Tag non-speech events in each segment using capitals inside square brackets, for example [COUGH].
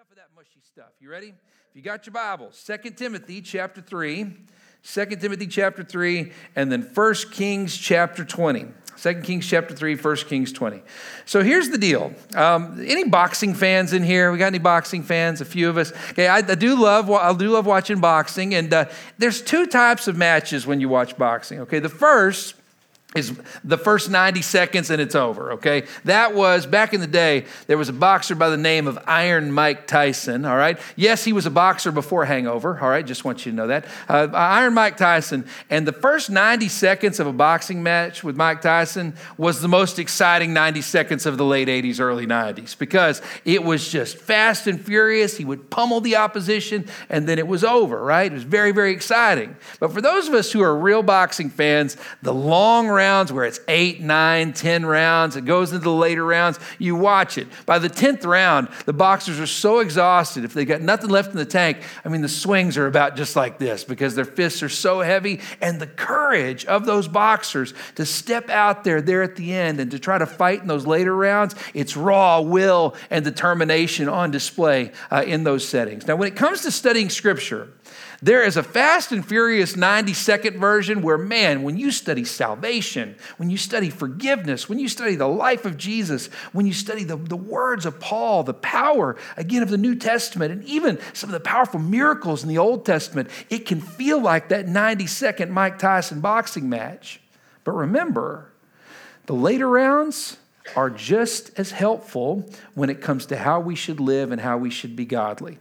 enough of that mushy stuff. You ready? If you got your Bible, 2 Timothy chapter 3, 2 Timothy chapter 3, and then 1 Kings chapter 20. 2 Kings chapter 3, 1 Kings 20. So here's the deal. Um, any boxing fans in here? We got any boxing fans? A few of us. Okay, I, I do love I do love watching boxing, and uh, there's two types of matches when you watch boxing. Okay, the first is the first 90 seconds and it's over, okay? That was back in the day, there was a boxer by the name of Iron Mike Tyson, all right? Yes, he was a boxer before Hangover, all right? Just want you to know that. Uh, Iron Mike Tyson, and the first 90 seconds of a boxing match with Mike Tyson was the most exciting 90 seconds of the late 80s, early 90s because it was just fast and furious. He would pummel the opposition and then it was over, right? It was very, very exciting. But for those of us who are real boxing fans, the long rounds where it's eight, nine, ten rounds. It goes into the later rounds. You watch it. By the 10th round, the boxers are so exhausted. If they got nothing left in the tank, I mean, the swings are about just like this because their fists are so heavy. And the courage of those boxers to step out there, there at the end, and to try to fight in those later rounds, it's raw will and determination on display uh, in those settings. Now, when it comes to studying scripture, there is a fast and furious 90 second version where, man, when you study salvation, when you study forgiveness, when you study the life of Jesus, when you study the, the words of Paul, the power, again, of the New Testament, and even some of the powerful miracles in the Old Testament, it can feel like that 90 second Mike Tyson boxing match. But remember, the later rounds, are just as helpful when it comes to how we should live and how we should be godly.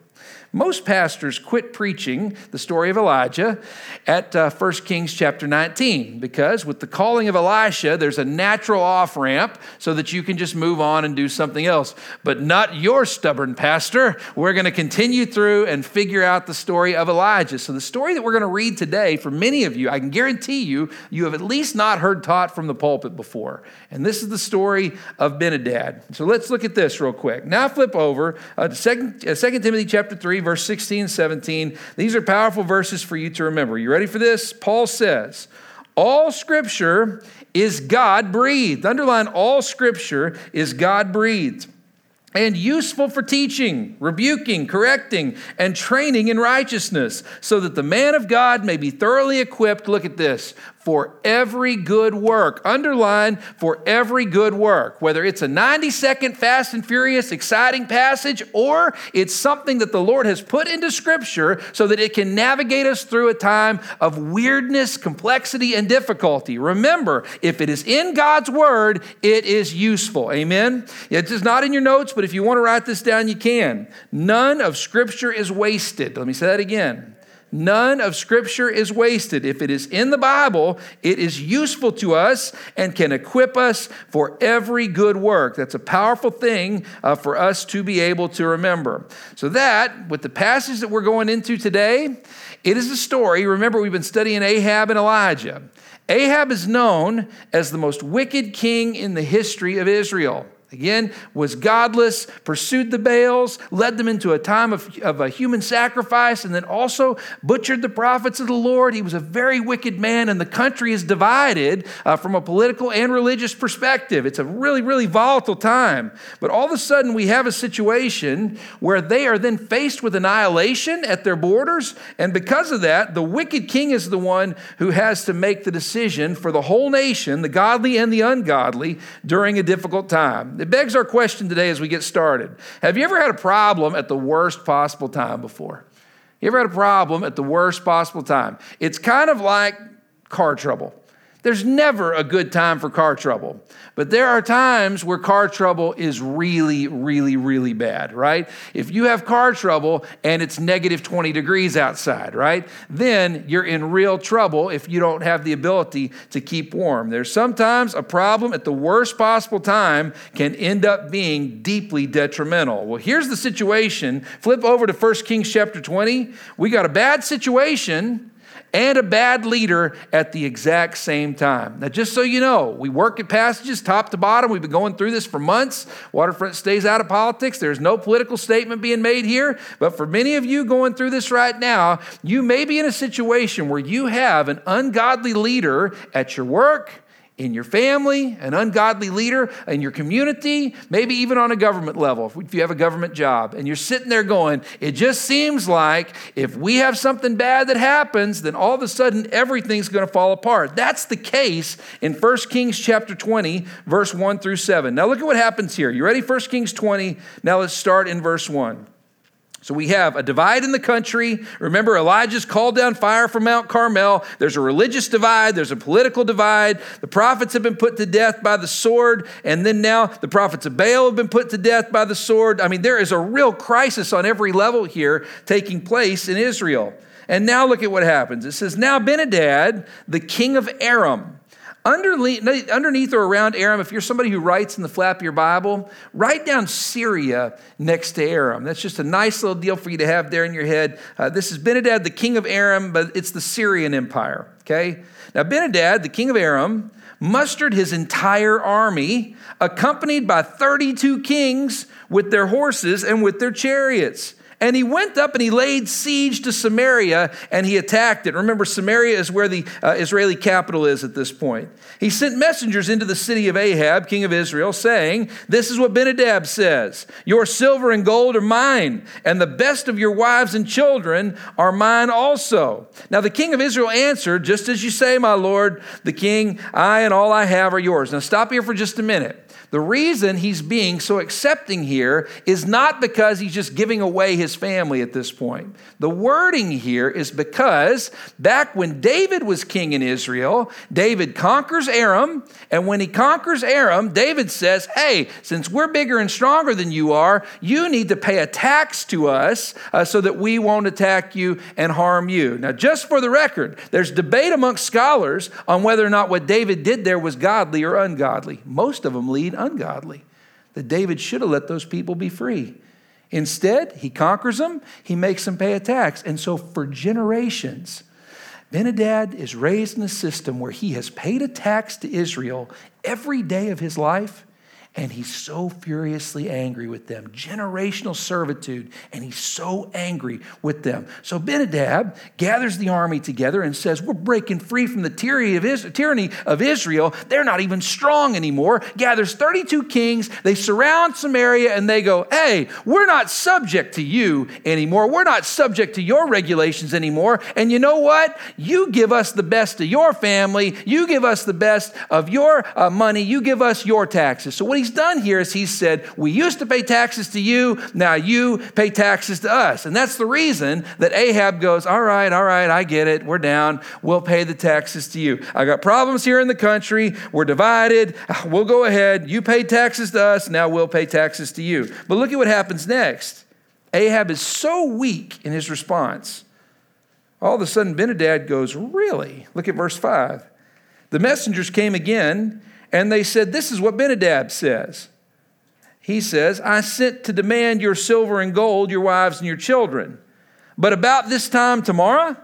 Most pastors quit preaching the story of Elijah at uh, 1 Kings chapter 19 because with the calling of Elisha, there's a natural off ramp so that you can just move on and do something else. But not your stubborn pastor. We're going to continue through and figure out the story of Elijah. So, the story that we're going to read today, for many of you, I can guarantee you, you have at least not heard taught from the pulpit before. And this is the story of Ben-Hadad. So, let's look at this real quick. Now, flip over uh, to 2, uh, 2 Timothy chapter 3 verse 16 17. These are powerful verses for you to remember. You ready for this? Paul says, All scripture is God breathed. Underline, all scripture is God breathed and useful for teaching, rebuking, correcting, and training in righteousness, so that the man of God may be thoroughly equipped. Look at this for every good work. Underline for every good work. Whether it's a 90 second fast and furious, exciting passage, or it's something that the Lord has put into Scripture so that it can navigate us through a time of weirdness, complexity, and difficulty. Remember, if it is in God's Word, it is useful. Amen? It is not in your notes, but if you want to write this down, you can. None of Scripture is wasted. Let me say that again. None of Scripture is wasted. If it is in the Bible, it is useful to us and can equip us for every good work. That's a powerful thing uh, for us to be able to remember. So, that, with the passage that we're going into today, it is a story. Remember, we've been studying Ahab and Elijah. Ahab is known as the most wicked king in the history of Israel. Again, was godless, pursued the Baals, led them into a time of, of a human sacrifice, and then also butchered the prophets of the Lord. He was a very wicked man, and the country is divided uh, from a political and religious perspective. It's a really, really volatile time. But all of a sudden, we have a situation where they are then faced with annihilation at their borders, and because of that, the wicked king is the one who has to make the decision for the whole nation, the godly and the ungodly, during a difficult time. It begs our question today as we get started. Have you ever had a problem at the worst possible time before? You ever had a problem at the worst possible time? It's kind of like car trouble. There's never a good time for car trouble, but there are times where car trouble is really, really, really bad, right? If you have car trouble and it's negative 20 degrees outside, right? Then you're in real trouble if you don't have the ability to keep warm. There's sometimes a problem at the worst possible time can end up being deeply detrimental. Well, here's the situation. Flip over to 1 Kings chapter 20. We got a bad situation and a bad leader at the exact same time. Now, just so you know, we work at passages top to bottom. We've been going through this for months. Waterfront stays out of politics. There's no political statement being made here. But for many of you going through this right now, you may be in a situation where you have an ungodly leader at your work in your family, an ungodly leader in your community, maybe even on a government level, if you have a government job, and you're sitting there going, it just seems like if we have something bad that happens, then all of a sudden everything's going to fall apart. That's the case in 1 Kings chapter 20, verse 1 through 7. Now look at what happens here. You ready? 1 Kings 20. Now let's start in verse 1. So we have a divide in the country. Remember, Elijah's called down fire from Mount Carmel. There's a religious divide, there's a political divide. The prophets have been put to death by the sword, and then now the prophets of Baal have been put to death by the sword. I mean, there is a real crisis on every level here taking place in Israel. And now look at what happens. It says, Now Ben-Hadad, the king of Aram, Underneath, underneath or around Aram, if you're somebody who writes in the flap of your Bible, write down Syria next to Aram. That's just a nice little deal for you to have there in your head. Uh, this is Ben-Hadad, the king of Aram, but it's the Syrian Empire, okay? Now, Ben-Hadad, the king of Aram, mustered his entire army, accompanied by 32 kings with their horses and with their chariots. And he went up and he laid siege to Samaria and he attacked it. Remember, Samaria is where the uh, Israeli capital is at this point. He sent messengers into the city of Ahab, king of Israel, saying, This is what Ben-Hadad says Your silver and gold are mine, and the best of your wives and children are mine also. Now the king of Israel answered, Just as you say, my lord, the king, I and all I have are yours. Now stop here for just a minute. The reason he's being so accepting here is not because he's just giving away his family at this point. The wording here is because back when David was king in Israel, David conquers Aram, and when he conquers Aram, David says, Hey, since we're bigger and stronger than you are, you need to pay a tax to us uh, so that we won't attack you and harm you. Now, just for the record, there's debate amongst scholars on whether or not what David did there was godly or ungodly. Most of them lead ungodly. That David should have let those people be free. Instead, he conquers them, he makes them pay a tax. And so, for generations, Ben-Hadad is raised in a system where he has paid a tax to Israel every day of his life and he's so furiously angry with them. Generational servitude, and he's so angry with them. So Ben-Hadad gathers the army together and says, We're breaking free from the tyranny of Israel. They're not even strong anymore. Gathers 32 kings, they surround Samaria, and they go, Hey, we're not subject to you anymore. We're not subject to your regulations anymore. And you know what? You give us the best of your family, you give us the best of your uh, money, you give us your taxes. So what he's done here is he said, We used to pay taxes to you, now you pay taxes to us. And that's the reason that Ahab goes, All right, all right, I get it. We're down. We'll pay the taxes to you. I got problems here in the country. We're divided. [SIGHS] We'll go ahead. You pay taxes to us. Now we'll pay taxes to you. But look at what happens next. Ahab is so weak in his response. All of a sudden, Ben-Hadad goes, Really? Look at verse 5. The messengers came again and they said, This is what Ben-Hadad says. He says, I sent to demand your silver and gold, your wives and your children. But about this time tomorrow,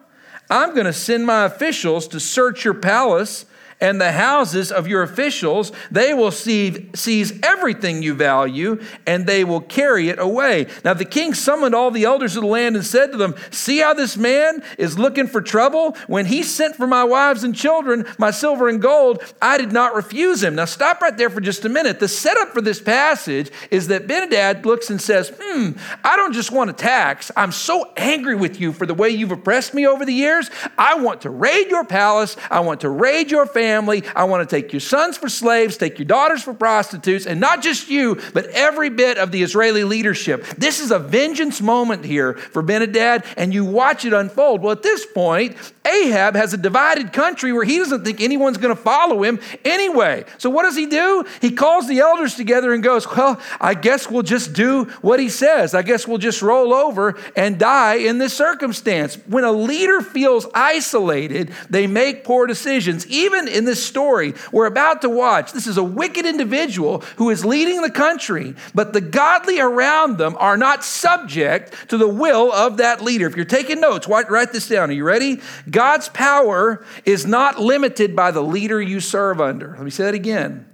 I'm going to send my officials to search your palace and the houses of your officials, they will seize everything you value and they will carry it away. Now the king summoned all the elders of the land and said to them, See how this man is looking for trouble? When he sent for my wives and children, my silver and gold, I did not refuse him. Now stop right there for just a minute. The setup for this passage is that Ben-Hadad looks and says, Hmm, I don't just want a tax. I'm so angry with you for the way you've oppressed me over the years. I want to raid your palace. I want to raid your family family. I want to take your sons for slaves, take your daughters for prostitutes, and not just you, but every bit of the Israeli leadership. This is a vengeance moment here for Ben-Hadad, and you watch it unfold. Well, at this point, Ahab has a divided country where he doesn't think anyone's going to follow him anyway. So what does he do? He calls the elders together and goes, Well, I guess we'll just do what he says. I guess we'll just roll over and die in this circumstance. When a leader feels isolated, they make poor decisions, even in this story we're about to watch. This is a wicked individual who is leading the country, but the godly around them are not subject to the will of that leader. If you're taking notes, write this down. Are you ready? God's power is not limited by the leader you serve under. Let me say that again.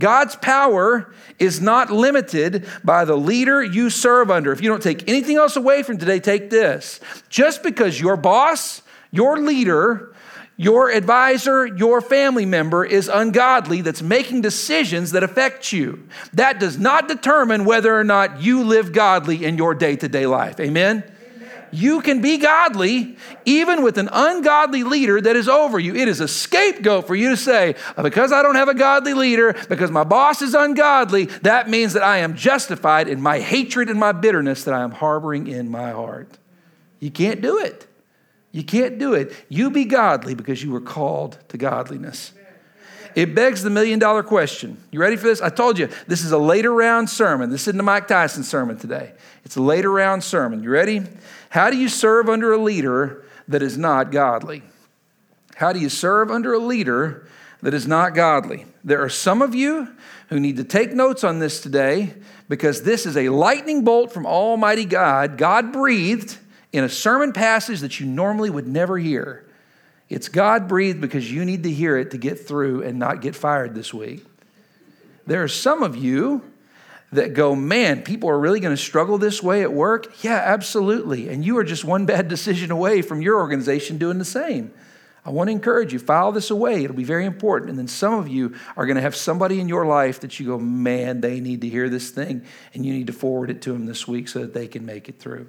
God's power is not limited by the leader you serve under. If you don't take anything else away from today, take this. Just because your boss, your leader, your advisor, your family member is ungodly that's making decisions that affect you. That does not determine whether or not you live godly in your day to day life. Amen? You can be godly even with an ungodly leader that is over you. It is a scapegoat for you to say, oh, because I don't have a godly leader, because my boss is ungodly, that means that I am justified in my hatred and my bitterness that I am harboring in my heart. You can't do it. You can't do it. You be godly because you were called to godliness. It begs the million dollar question. You ready for this? I told you, this is a later round sermon. This isn't a Mike Tyson sermon today. It's a later round sermon. You ready? How do you serve under a leader that is not godly? How do you serve under a leader that is not godly? There are some of you who need to take notes on this today because this is a lightning bolt from Almighty God. God breathed in a sermon passage that you normally would never hear. It's God breathed because you need to hear it to get through and not get fired this week. There are some of you that go, man, people are really going to struggle this way at work? Yeah, absolutely. And you are just one bad decision away from your organization doing the same. I want to encourage you, file this away. It'll be very important. And then some of you are going to have somebody in your life that you go, man, they need to hear this thing. And you need to forward it to them this week so that they can make it through.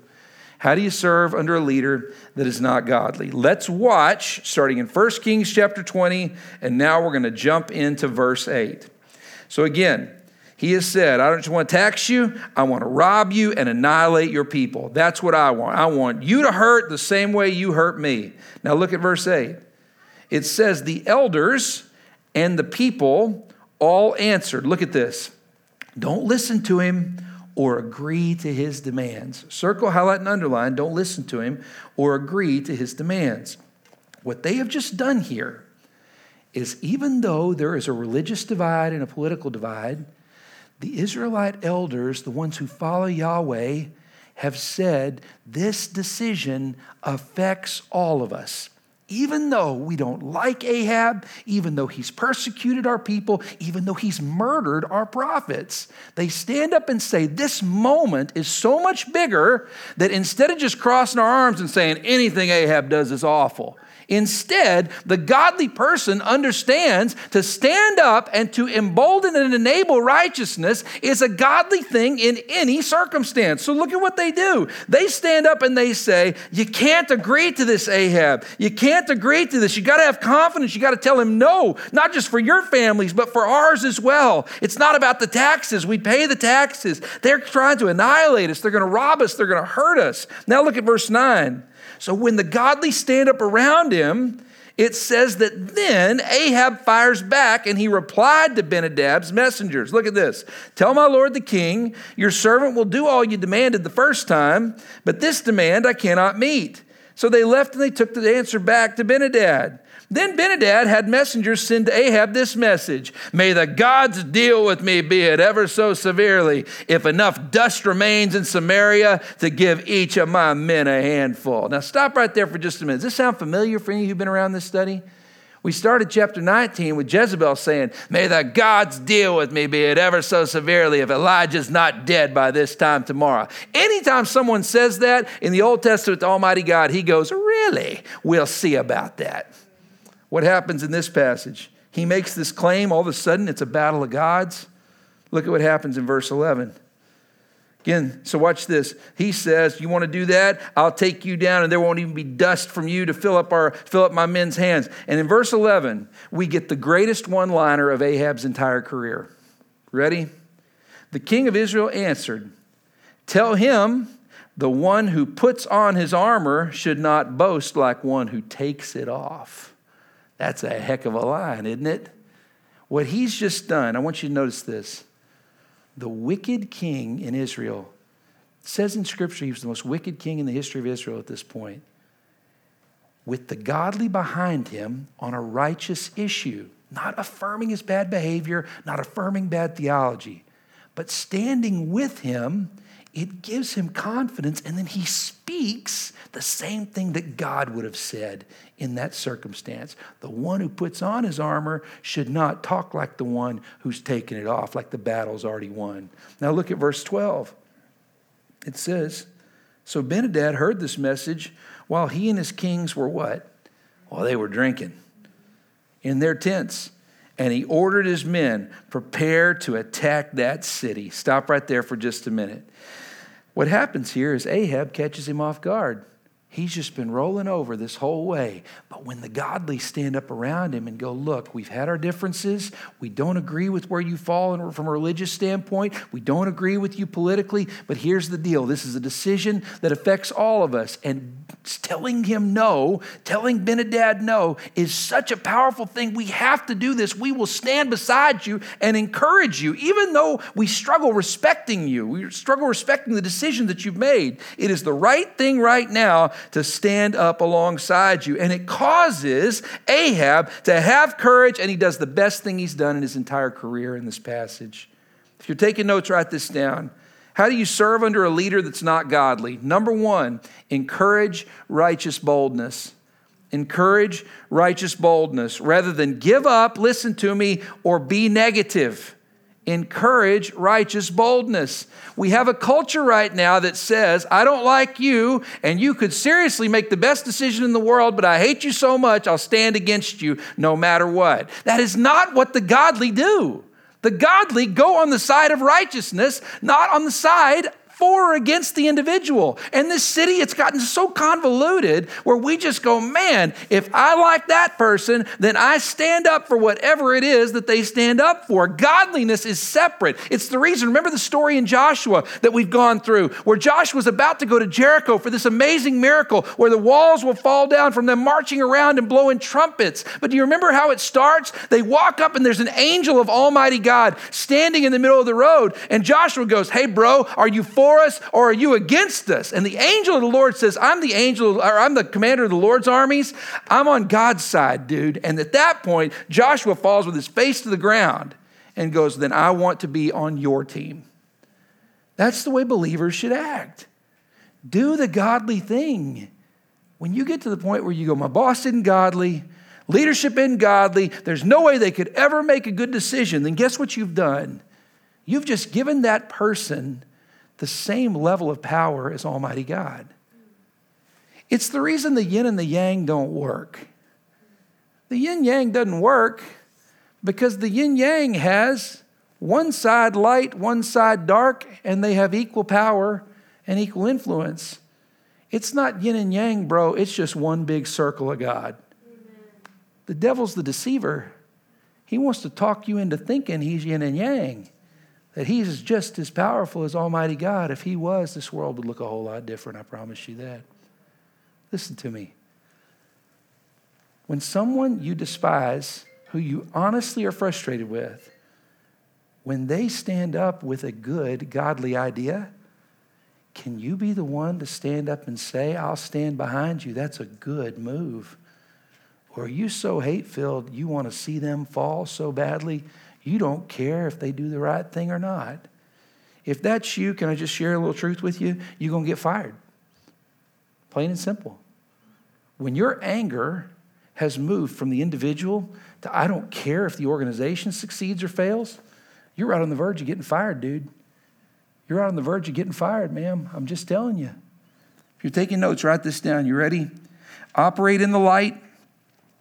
How do you serve under a leader that is not godly? Let's watch starting in 1 Kings chapter 20, and now we're going to jump into verse 8. So again, he has said, I don't just want to tax you, I want to rob you and annihilate your people. That's what I want. I want you to hurt the same way you hurt me. Now look at verse 8. It says, The elders and the people all answered. Look at this. Don't listen to him or agree to his demands. Circle, highlight, and underline. Don't listen to him or agree to his demands. What they have just done here is even though there is a religious divide and a political divide, the Israelite elders, the ones who follow Yahweh, have said this decision affects all of us. Even though we don't like Ahab, even though he's persecuted our people, even though he's murdered our prophets, they stand up and say, This moment is so much bigger that instead of just crossing our arms and saying, Anything Ahab does is awful, Instead, the godly person understands to stand up and to embolden and enable righteousness is a godly thing in any circumstance. So look at what they do. They stand up and they say, You can't agree to this, Ahab. You can't agree to this. You got to have confidence. You got to tell him no, not just for your families, but for ours as well. It's not about the taxes. We pay the taxes. They're trying to annihilate us, they're going to rob us, they're going to hurt us. Now look at verse 9. So when the godly stand up around him, it says that then Ahab fires back and he replied to Ben-Hadad's messengers. Look at this. Tell my lord the king, your servant will do all you demanded the first time, but this demand I cannot meet. So they left and they took the answer back to Ben-Hadad. Then Ben-Hadad had messengers send to Ahab this message May the gods deal with me, be it ever so severely, if enough dust remains in Samaria to give each of my men a handful. Now, stop right there for just a minute. Does this sound familiar for any of you who've been around this study? We started chapter 19 with Jezebel saying, May the gods deal with me, be it ever so severely, if Elijah's not dead by this time tomorrow. Anytime someone says that in the Old Testament to Almighty God, he goes, Really? We'll see about that. What happens in this passage? He makes this claim, all of a sudden it's a battle of gods. Look at what happens in verse 11. Again, so watch this. He says, "You want to do that? I'll take you down, and there won't even be dust from you to fill up our fill up my men's hands." And in verse 11, we get the greatest one-liner of Ahab's entire career. Ready? The king of Israel answered, "Tell him, the one who puts on his armor should not boast like one who takes it off." That's a heck of a line, isn't it? What he's just done, I want you to notice this. The wicked king in Israel says in Scripture he was the most wicked king in the history of Israel at this point. With the godly behind him on a righteous issue, not affirming his bad behavior, not affirming bad theology, but standing with him it gives him confidence, and then he speaks the same thing that God would have said in that circumstance. The one who puts on his armor should not talk like the one who's taken it off, like the battle's already won. Now look at verse 12. It says, So Ben-Hadad heard this message while he and his kings were what? Well, they were drinking in their tents. And he ordered his men, prepare to attack that city. Stop right there for just a minute. What happens here is Ahab catches him off guard. He's just been rolling over this whole way. But when the godly stand up around him and go, Look, we've had our differences. We don't agree with where you fall from a religious standpoint. We don't agree with you politically. But here's the deal this is a decision that affects all of us. And telling him no, telling Ben-Hadad no, is such a powerful thing. We have to do this. We will stand beside you and encourage you, even though we struggle respecting you. We struggle respecting the decision that you've made. It is the right thing right now to stand up alongside you. And it causes Ahab to have courage, and he does the best thing he's done in his entire career in this passage. If you're taking notes, write this down. How do you serve under a leader that's not godly? Number one, encourage righteous boldness. Encourage righteous boldness rather than give up, listen to me, or be negative encourage righteous boldness. We have a culture right now that says, I don't like you, and you could seriously make the best decision in the world, but I hate you so much, I'll stand against you no matter what. That is not what the godly do. The godly go on the side of righteousness, not on the side for or against the individual. And this city, it's gotten so convoluted where we just go, man, if I like that person, then I stand up for whatever it is that they stand up for. Godliness is separate. It's the reason, remember the story in Joshua that we've gone through, where Joshua was about to go to Jericho for this amazing miracle where the walls will fall down from them marching around and blowing trumpets. But do you remember how it starts? They walk up and there's an angel of Almighty God standing in the middle of the road. And Joshua goes, Hey, bro, are you for for us or are you against us? And the angel of the Lord says, I'm the angel, or I'm the commander of the Lord's armies. I'm on God's side, dude. And at that point, Joshua falls with his face to the ground and goes, Then I want to be on your team. That's the way believers should act. Do the godly thing. When you get to the point where you go, My boss isn't godly, leadership isn't godly, there's no way they could ever make a good decision, then guess what you've done? You've just given that person the same level of power as Almighty God. It's the reason the yin and the yang don't work. The yin yang doesn't work because the yin yang has one side light, one side dark, and they have equal power and equal influence. It's not yin and yang, bro. It's just one big circle of God. Amen. The devil's the deceiver. He wants to talk you into thinking he's yin and yang that he's just as powerful as Almighty God. If he was, this world would look a whole lot different. I promise you that. Listen to me. When someone you despise, who you honestly are frustrated with, when they stand up with a good, godly idea, can you be the one to stand up and say, I'll stand behind you? That's a good move. Or are you so hate filled, you want to see them fall so badly? You don't care if they do the right thing or not. If that's you, can I just share a little truth with you? You're going to get fired. Plain and simple. When your anger has moved from the individual to I don't care if the organization succeeds or fails, you're right on the verge of getting fired, dude. You're right on the verge of getting fired, ma'am. I'm just telling you. If you're taking notes, write this down. You ready? Operate in the light.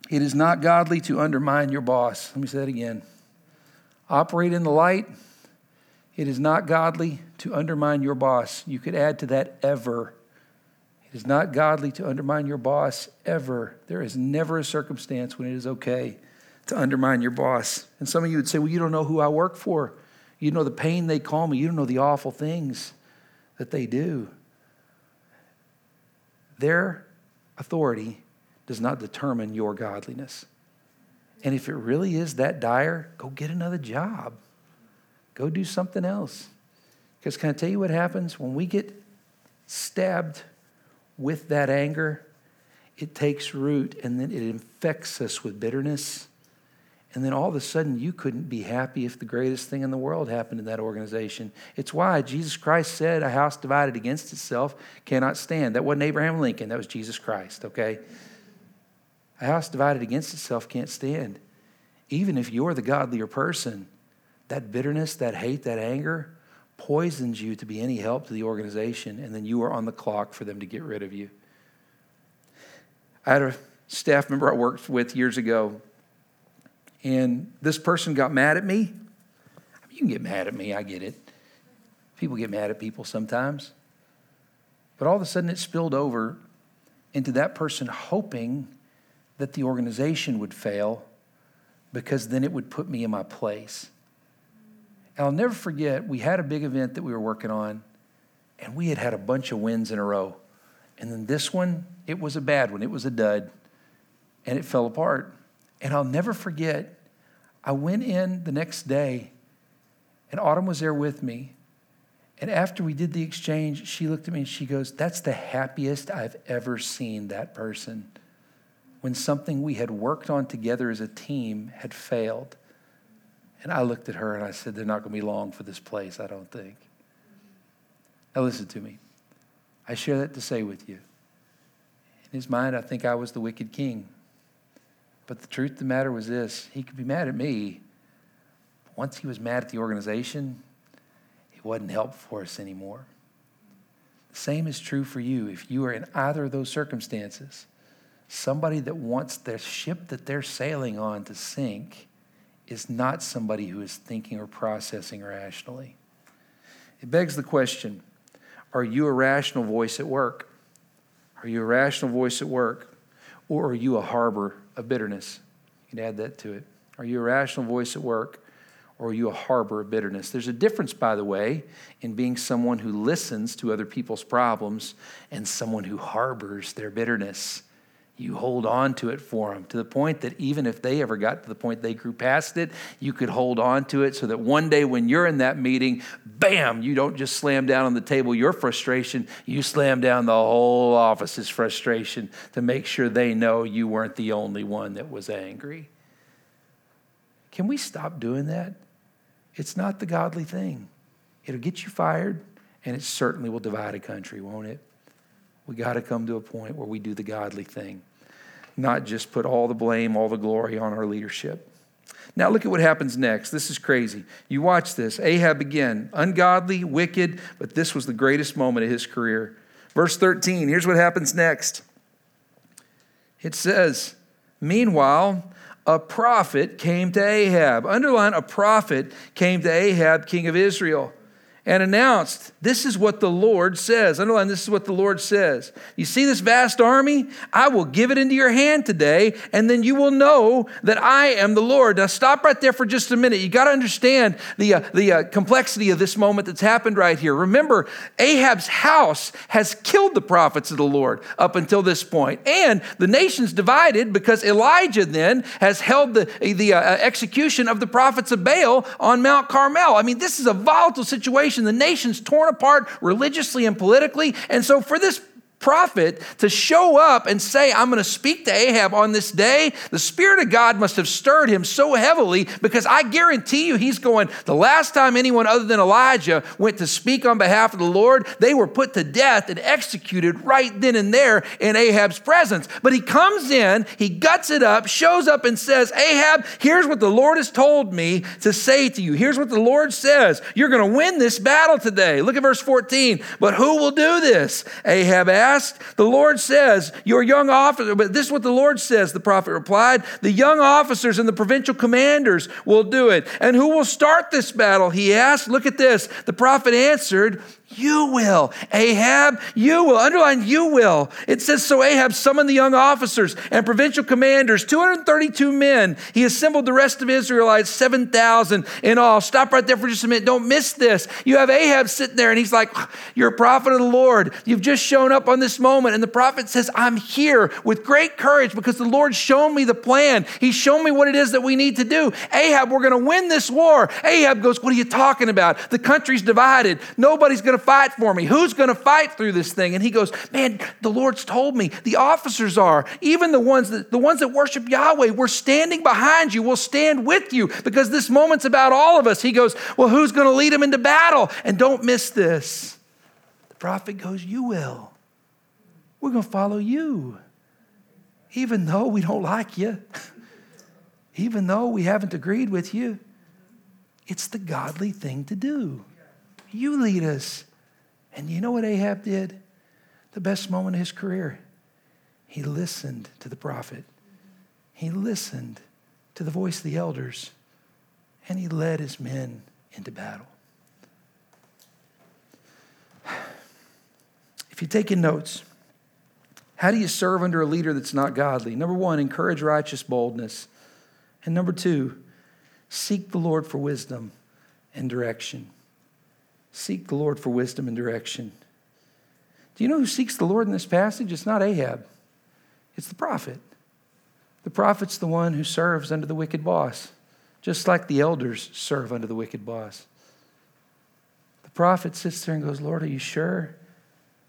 It is not godly to undermine your boss. Let me say that again. Operate in the light. It is not godly to undermine your boss. You could add to that ever. It is not godly to undermine your boss ever. There is never a circumstance when it is okay to undermine your boss. And some of you would say, Well, you don't know who I work for. You know the pain they call me. You don't know the awful things that they do. Their authority does not determine your godliness. And if it really is that dire, go get another job. Go do something else. Because can I tell you what happens when we get stabbed with that anger? It takes root and then it infects us with bitterness. And then all of a sudden, you couldn't be happy if the greatest thing in the world happened in that organization. It's why Jesus Christ said, A house divided against itself cannot stand. That wasn't Abraham Lincoln, that was Jesus Christ, okay? A house divided against itself can't stand. Even if you're the godlier person, that bitterness, that hate, that anger poisons you to be any help to the organization, and then you are on the clock for them to get rid of you. I had a staff member I worked with years ago, and this person got mad at me. You can get mad at me, I get it. People get mad at people sometimes. But all of a sudden it spilled over into that person hoping that the organization would fail because then it would put me in my place. And I'll never forget, we had a big event that we were working on, and we had had a bunch of wins in a row. And then this one, it was a bad one, it was a dud, and it fell apart. And I'll never forget, I went in the next day, and Autumn was there with me. And after we did the exchange, she looked at me and she goes, That's the happiest I've ever seen that person when something we had worked on together as a team had failed. And I looked at her and I said, They're not going to be long for this place, I don't think. Now, listen to me. I share that to say with you. In his mind, I think I was the wicked king. But the truth of the matter was this he could be mad at me. But once he was mad at the organization, it wasn't help for us anymore. The same is true for you if you are in either of those circumstances. Somebody that wants the ship that they're sailing on to sink is not somebody who is thinking or processing rationally. It begs the question are you a rational voice at work? Are you a rational voice at work? Or are you a harbor of bitterness? You can add that to it. Are you a rational voice at work? Or are you a harbor of bitterness? There's a difference, by the way, in being someone who listens to other people's problems and someone who harbors their bitterness you hold on to it for them to the point that even if they ever got to the point they grew past it, you could hold on to it so that one day when you're in that meeting, bam, you don't just slam down on the table your frustration, you slam down the whole office's frustration to make sure they know you weren't the only one that was angry. Can we stop doing that? It's not the godly thing. It'll get you fired, and it certainly will divide a country, won't it? We got to come to a point where we do the godly thing, not just put all the blame, all the glory on our leadership. Now, look at what happens next. This is crazy. You watch this. Ahab again, ungodly, wicked, but this was the greatest moment of his career. Verse 13, here's what happens next. It says, Meanwhile, a prophet came to Ahab. Underline, a prophet came to Ahab, king of Israel and announced, This is what the Lord says. Underline, this is what the Lord says. You see this vast army? I will give it into your hand today, and then you will know that I am the Lord. Now, stop right there for just a minute. You got to understand the, uh, the uh, complexity of this moment that's happened right here. Remember, Ahab's house has killed the prophets of the Lord up until this point, and the nation's divided because Elijah then has held the, the uh, execution of the prophets of Baal on Mount Carmel. I mean, this is a volatile situation the nation's torn apart religiously and politically. And so, for this prophet to show up and say, I'm going to speak to Ahab on this day, the Spirit of God must have stirred him so heavily because I guarantee you he's going, the last time anyone other than Elijah went to speak on behalf of the Lord, they were put to death and executed right then and there in Ahab's presence. But he comes in, he guts it up, shows up and says, Ahab, here's what the Lord has told me to say to you. Here's what the Lord says. You're going to win this battle today. Look at verse 14. But who will do this? Ahab asked asked, the Lord says, Your young officer, but this is what the Lord says, the prophet replied, the young officers and the provincial commanders will do it. And who will start this battle? He asked. Look at this. The prophet answered, you will. Ahab, you will. Underline, you will. It says, So Ahab summoned the young officers and provincial commanders, 232 men. He assembled the rest of Israelites, 7,000 in all. Stop right there for just a minute. Don't miss this. You have Ahab sitting there and he's like, You're a prophet of the Lord. You've just shown up on this moment. And the prophet says, I'm here with great courage because the Lord's shown me the plan. He's shown me what it is that we need to do. Ahab, we're going to win this war. Ahab goes, What are you talking about? The country's divided. Nobody's going to fight for me? Who's going to fight through this thing? And he goes, Man, the Lord's told me. The officers are, even the ones that the ones that worship Yahweh, we're standing behind you. We'll stand with you because this moment's about all of us. He goes, Well, who's going to lead them into battle? And don't miss this. The prophet goes, You will. We're going to follow you. Even though we don't like you, even though we haven't agreed with you, it's the godly thing to do. You lead us. And you know what Ahab did? The best moment of his career. He listened to the prophet. He listened to the voice of the elders. And he led his men into battle. If you're taking notes, how do you serve under a leader that's not godly? Number one, encourage righteous boldness. And number two, seek the Lord for wisdom and direction. Seek the Lord for wisdom and direction. Do you know who seeks the Lord in this passage? It's not Ahab, it's the prophet. The prophet's the one who serves under the wicked boss, just like the elders serve under the wicked boss. The prophet sits there and goes, Lord, are you sure?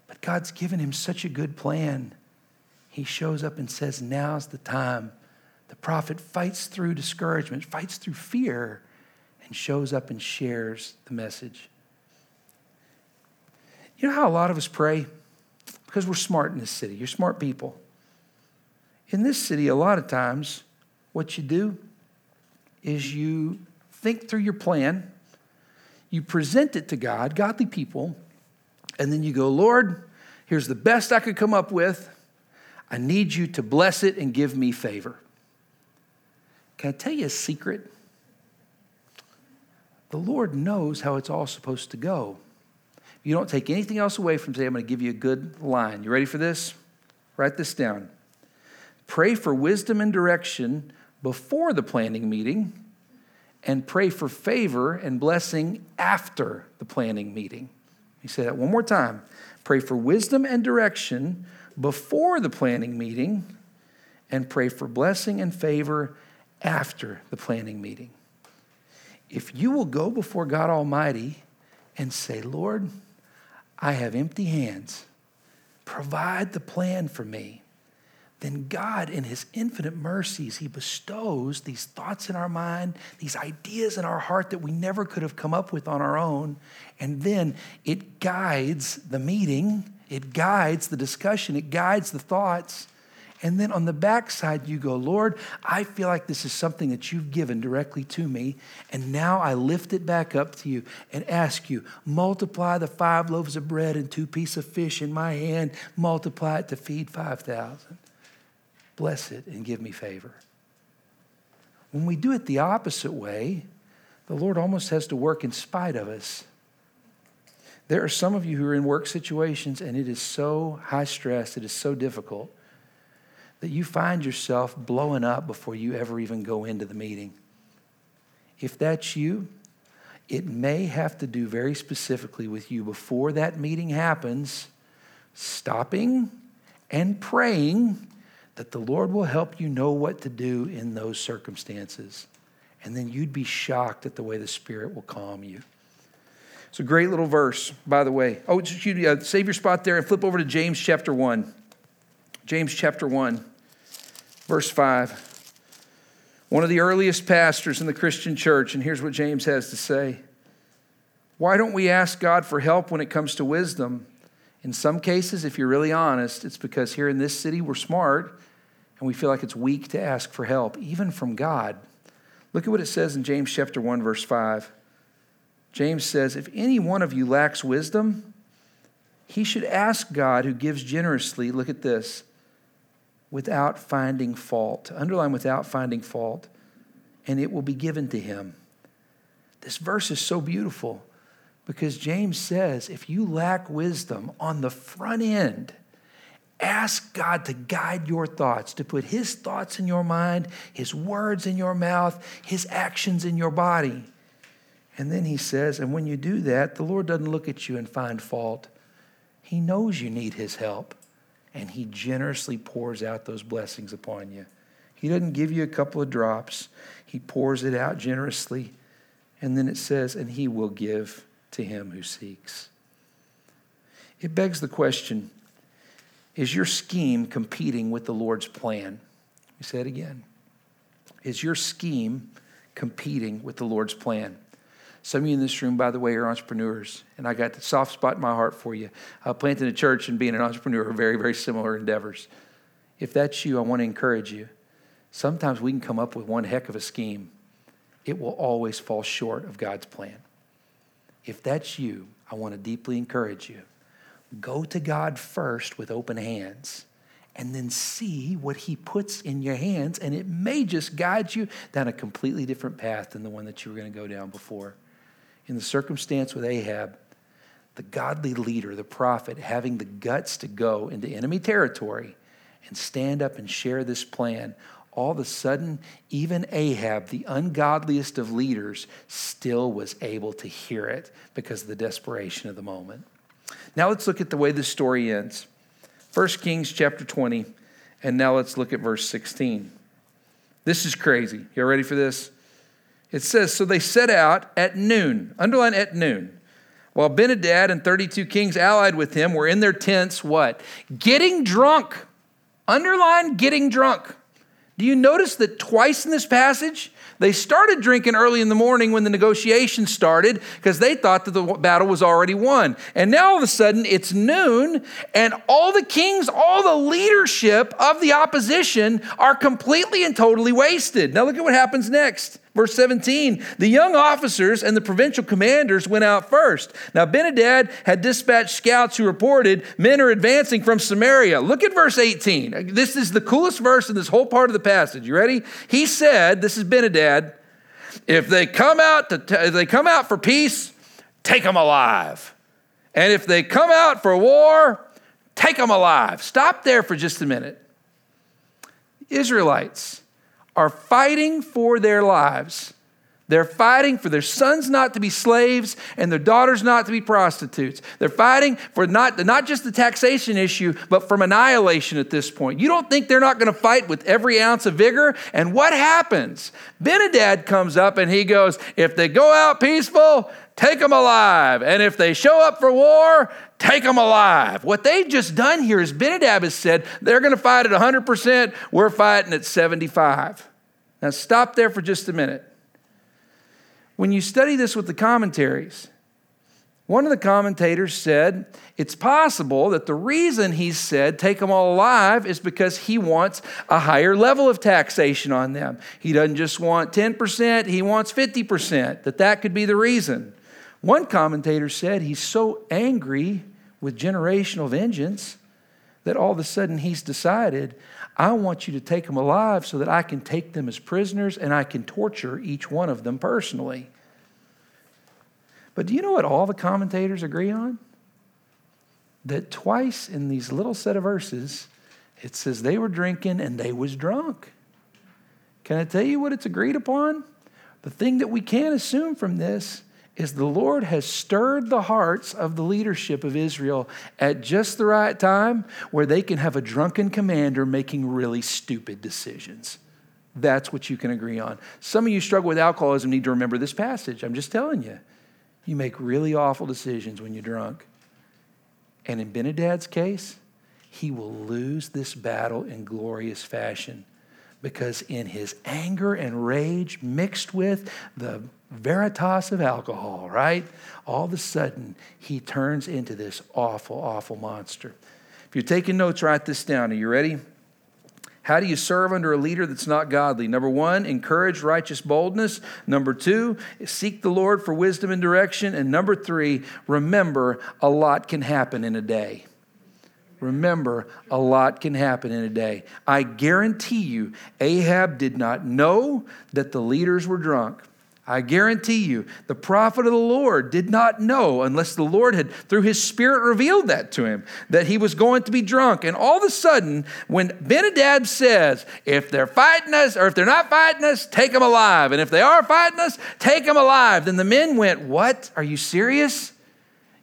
But God's given him such a good plan. He shows up and says, Now's the time. The prophet fights through discouragement, fights through fear, and shows up and shares the message. You know how a lot of us pray? Because we're smart in this city. You're smart people. In this city, a lot of times, what you do is you think through your plan, you present it to God, godly people, and then you go, Lord, here's the best I could come up with. I need you to bless it and give me favor. Can I tell you a secret? The Lord knows how it's all supposed to go. You don't take anything else away from today. I'm going to give you a good line. You ready for this? Write this down. Pray for wisdom and direction before the planning meeting, and pray for favor and blessing after the planning meeting. Let me say that one more time. Pray for wisdom and direction before the planning meeting, and pray for blessing and favor after the planning meeting. If you will go before God Almighty and say, Lord, I have empty hands. Provide the plan for me. Then God, in His infinite mercies, He bestows these thoughts in our mind, these ideas in our heart that we never could have come up with on our own. And then it guides the meeting, it guides the discussion, it guides the thoughts. And then on the backside, you go, Lord, I feel like this is something that you've given directly to me. And now I lift it back up to you and ask you, multiply the five loaves of bread and two pieces of fish in my hand, multiply it to feed 5,000. Bless it and give me favor. When we do it the opposite way, the Lord almost has to work in spite of us. There are some of you who are in work situations and it is so high stress, it is so difficult that you find yourself blowing up before you ever even go into the meeting. If that's you, it may have to do very specifically with you before that meeting happens, stopping and praying that the Lord will help you know what to do in those circumstances. And then you'd be shocked at the way the Spirit will calm you. It's a great little verse, by the way. Oh, me, uh, save your spot there and flip over to James chapter 1. James chapter 1, verse 5. One of the earliest pastors in the Christian church, and here's what James has to say Why don't we ask God for help when it comes to wisdom? In some cases, if you're really honest, it's because here in this city we're smart and we feel like it's weak to ask for help, even from God. Look at what it says in James chapter 1, verse 5. James says, If any one of you lacks wisdom, he should ask God who gives generously, look at this, without finding fault. Underline without finding fault, and it will be given to him. This verse is so beautiful because James says if you lack wisdom on the front end, ask God to guide your thoughts, to put his thoughts in your mind, his words in your mouth, his actions in your body. And then he says, and when you do that, the Lord doesn't look at you and find fault. He knows you need his help and He generously pours out those blessings upon you. He doesn't give you a couple of drops, He pours it out generously. And then it says, and He will give to him who seeks. It begs the question is your scheme competing with the Lord's plan? We say it again. Is your scheme competing with the Lord's plan? Some of you in this room, by the way, are entrepreneurs, and I got the soft spot in my heart for you. Uh, planting a church and being an entrepreneur are very, very similar endeavors. If that's you, I want to encourage you. Sometimes we can come up with one heck of a scheme, it will always fall short of God's plan. If that's you, I want to deeply encourage you. Go to God first with open hands and then see what he puts in your hands, and it may just guide you down a completely different path than the one that you were going to go down before. In the circumstance with Ahab, the godly leader, the prophet, having the guts to go into enemy territory and stand up and share this plan, all of a sudden, even Ahab, the ungodliest of leaders, still was able to hear it because of the desperation of the moment. Now let's look at the way the story ends. 1 Kings chapter 20, and now let's look at verse 16. This is crazy. Y'all ready for this? It says, So they set out at noon, underline at noon, while Ben-Hadad and 32 kings allied with him were in their tents, what? Getting drunk. Underline getting drunk. Do you notice that twice in this passage, they started drinking early in the morning when the negotiations started because they thought that the battle was already won. And now all of a sudden it's noon, and all the kings, all the leadership of the opposition are completely and totally wasted. Now look at what happens next. Verse 17, the young officers and the provincial commanders went out first. Now, Ben-Hadad had dispatched scouts who reported men are advancing from Samaria. Look at verse 18. This is the coolest verse in this whole part of the passage. You ready? He said, This is Ben-Hadad, if they come out, to, if they come out for peace, take them alive. And if they come out for war, take them alive. Stop there for just a minute. Israelites are fighting for their lives. They're fighting for their sons not to be slaves and their daughters not to be prostitutes. They're fighting for not, not just the taxation issue, but from annihilation at this point. You don't think they're not going to fight with every ounce of vigor? And what happens? Ben-Hadad comes up and he goes, If they go out peaceful, take them alive. And if they show up for war, take them alive. What they've just done here is Ben-Hadad has said they're going to fight at 100%, we're fighting at 75. Now stop there for just a minute. When you study this with the commentaries, one of the commentators said it's possible that the reason he said take them all alive is because he wants a higher level of taxation on them. He doesn't just want 10%, he wants 50%, that that could be the reason. One commentator said he's so angry with generational vengeance that all of a sudden he's decided, I want you to take them alive so that I can take them as prisoners and I can torture each one of them personally. But do you know what all the commentators agree on? That twice in these little set of verses, it says they were drinking and they was drunk. Can I tell you what it's agreed upon? The thing that we can assume from this is the Lord has stirred the hearts of the leadership of Israel at just the right time where they can have a drunken commander making really stupid decisions. That's what you can agree on. Some of you struggle with alcoholism need to remember this passage. I'm just telling you. You make really awful decisions when you're drunk. And in Ben-Hadad's case, he will lose this battle in glorious fashion because in his anger and rage mixed with the veritas of alcohol, right? All of a sudden, he turns into this awful, awful monster. If you're taking notes, write this down. Are you ready? How do you serve under a leader that's not godly? Number one, encourage righteous boldness. Number two, seek the Lord for wisdom and direction. And number three, remember a lot can happen in a day. Remember, a lot can happen in a day. I guarantee you, Ahab did not know that the leaders were drunk. I guarantee you, the prophet of the Lord did not know unless the Lord had, through his spirit, revealed that to him, that he was going to be drunk. And all of a sudden, when Ben-Hadad says, if they're fighting us or if they're not fighting us, take them alive. And if they are fighting us, take them alive. Then the men went, What? Are you serious?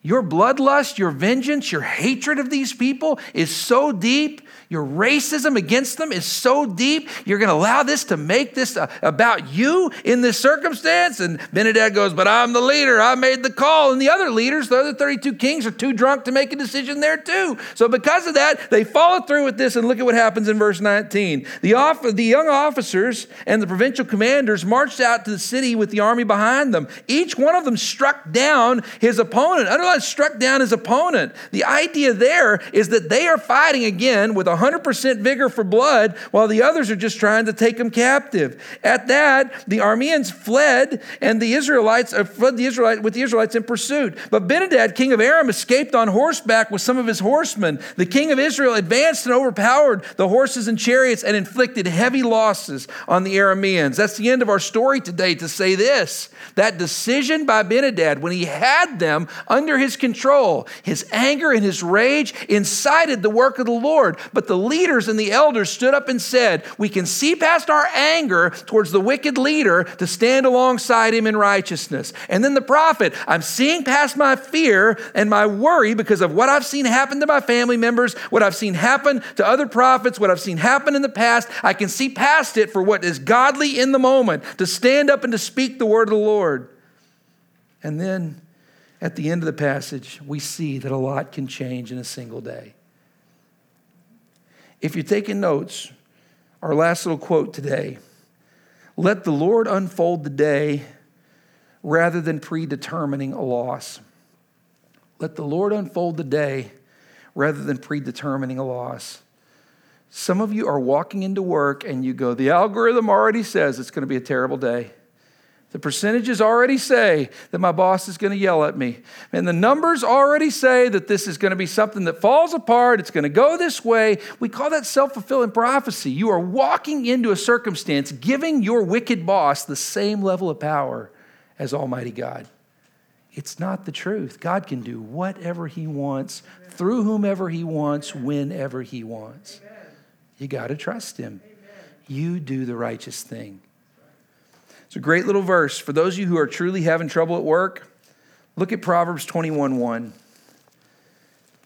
Your bloodlust, your vengeance, your hatred of these people is so deep your racism against them is so deep, you're going to allow this to make this uh, about you in this circumstance? And Ben-Hadad goes, But I'm the leader. I made the call. And the other leaders, the other 32 kings, are too drunk to make a decision there too. So because of that, they follow through with this. And look at what happens in verse 19. The, off- the young officers and the provincial commanders marched out to the city with the army behind them. Each one of them struck down his opponent. Has struck down his opponent. The idea there is that they are fighting again with 100% vigor for blood while the others are just trying to take them captive. At that, the Arameans fled and the Israelites uh, fled the Israelite with the Israelites in pursuit. But Ben-Hadad, king of Aram, escaped on horseback with some of his horsemen. The king of Israel advanced and overpowered the horses and chariots and inflicted heavy losses on the Arameans. That's the end of our story today to say this that decision by Ben-Hadad, when he had them under his control, his anger and his rage incited the work of the Lord. But the leaders and the elders stood up and said, We can see past our anger towards the wicked leader to stand alongside him in righteousness. And then the prophet, I'm seeing past my fear and my worry because of what I've seen happen to my family members, what I've seen happen to other prophets, what I've seen happen in the past. I can see past it for what is godly in the moment to stand up and to speak the word of the Lord. And then at the end of the passage, we see that a lot can change in a single day. If you're taking notes, our last little quote today let the Lord unfold the day rather than predetermining a loss. Let the Lord unfold the day rather than predetermining a loss. Some of you are walking into work and you go, the algorithm already says it's going to be a terrible day. The percentages already say that my boss is going to yell at me. And the numbers already say that this is going to be something that falls apart. It's going to go this way. We call that self fulfilling prophecy. You are walking into a circumstance giving your wicked boss the same level of power as Almighty God. It's not the truth. God can do whatever He wants, through whomever He wants, whenever He wants. You got to trust Him. You do the righteous thing. It's a great little verse. For those of you who are truly having trouble at work, look at Proverbs 21 1.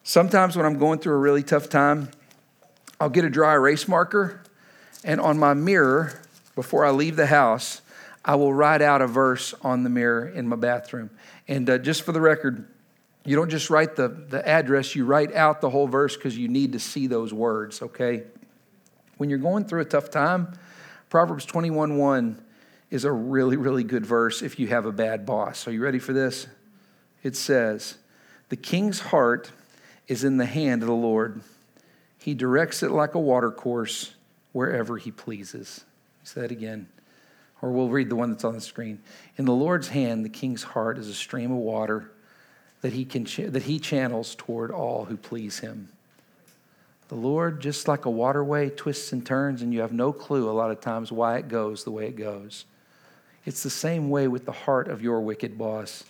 Sometimes when I'm going through a really tough time, I'll get a dry erase marker, and on my mirror, before I leave the house, I will write out a verse on the mirror in my bathroom. And uh, just for the record, you don't just write the, the address, you write out the whole verse because you need to see those words, okay? When you're going through a tough time, Proverbs 21 1 is a really, really good verse if you have a bad boss. Are you ready for this? It says, The king's heart is in the hand of the Lord. He directs it like a watercourse wherever he pleases. Say that again. Or we'll read the one that's on the screen. In the Lord's hand, the king's heart is a stream of water that he, can that he channels toward all who please him. The Lord, just like a waterway, twists and turns, and you have no clue a lot of times why it goes the way it goes. It's the same way with the heart of your wicked boss.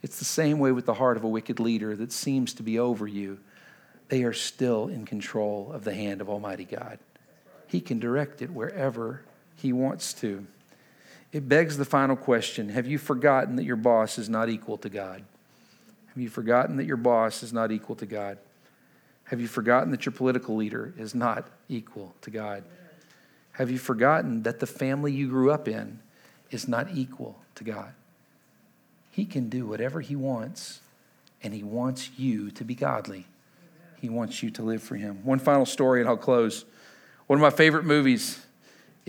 It's the same way with the heart of a wicked leader that seems to be over you. They are still in control of the hand of Almighty God. He can direct it wherever He wants to. It begs the final question Have you forgotten that your boss is not equal to God? Have you forgotten that your boss is not equal to God? Have you forgotten that your political leader is not equal to God? Have you forgotten that the family you grew up in is not equal to God. He can do whatever He wants, and He wants you to be godly. He wants you to live for Him. One final story, and I'll close. One of my favorite movies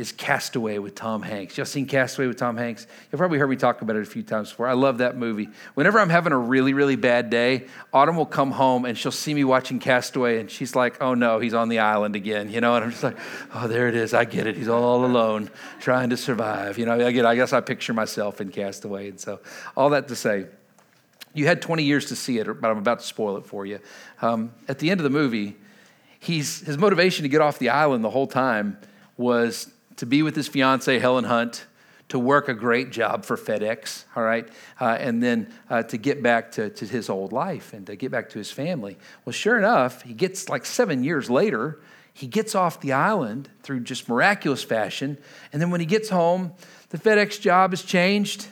is Castaway with Tom Hanks. Y'all seen Castaway with Tom Hanks? You've probably heard me talk about it a few times before. I love that movie. Whenever I'm having a really, really bad day, Autumn will come home and she'll see me watching Castaway and she's like, oh no, he's on the island again, you know? And I'm just like, oh, there it is. I get it. He's all alone trying to survive. You know, I, get, I guess I picture myself in Castaway. And so, all that to say, you had 20 years to see it, but I'm about to spoil it for you. Um, at the end of the movie, he's, his motivation to get off the island the whole time was to be with his fiancee, Helen Hunt, to work a great job for FedEx, all right, uh, and then uh, to get back to, to his old life and to get back to his family. Well, sure enough, he gets like seven years later, he gets off the island through just miraculous fashion. And then when he gets home, the FedEx job has changed.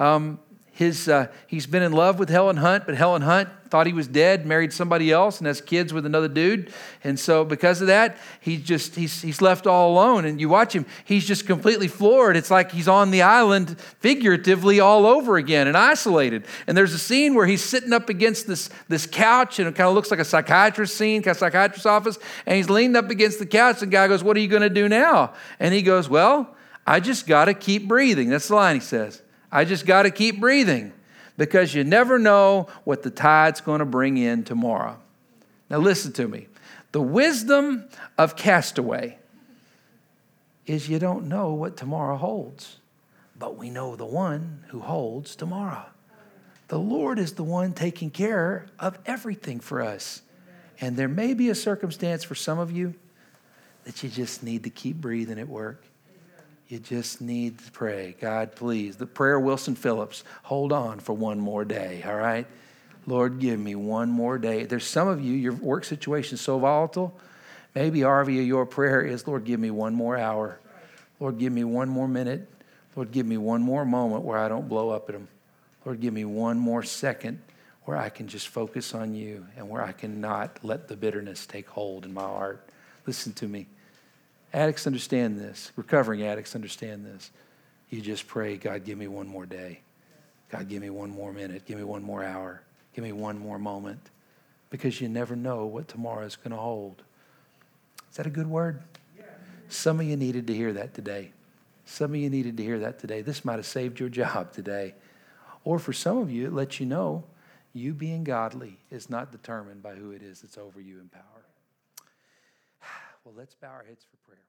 Um, his, uh, he's been in love with Helen Hunt, but Helen Hunt thought he was dead, married somebody else, and has kids with another dude. And so, because of that, he's just he's, he's left all alone. And you watch him, he's just completely floored. It's like he's on the island figuratively all over again and isolated. And there's a scene where he's sitting up against this, this couch, and it kind of looks like a psychiatrist scene, kind of psychiatrist's office. And he's leaned up against the couch, and the guy goes, What are you going to do now? And he goes, Well, I just got to keep breathing. That's the line he says. I just got to keep breathing because you never know what the tide's going to bring in tomorrow. Now, listen to me. The wisdom of castaway is you don't know what tomorrow holds, but we know the one who holds tomorrow. The Lord is the one taking care of everything for us. And there may be a circumstance for some of you that you just need to keep breathing at work. You just need to pray. God, please. The prayer Wilson Phillips, hold on for one more day, all right? Lord, give me one more day. There's some of you, your work situation is so volatile. Maybe, Arvia, your prayer is, Lord, give me one more hour. Lord, give me one more minute. Lord, give me one more moment where I don't blow up at them. Lord, give me one more second where I can just focus on you and where I cannot let the bitterness take hold in my heart. Listen to me. Addicts understand this. Recovering addicts understand this. You just pray, God, give me one more day. God, give me one more minute. Give me one more hour. Give me one more moment. Because you never know what tomorrow is going to hold. Is that a good word? Some of you needed to hear that today. Some of you needed to hear that today. This might have saved your [LAUGHS] job today. Or for some of you, it lets you know you being godly is not determined by who it is that's over you in power. Well, let's bow our heads for prayer.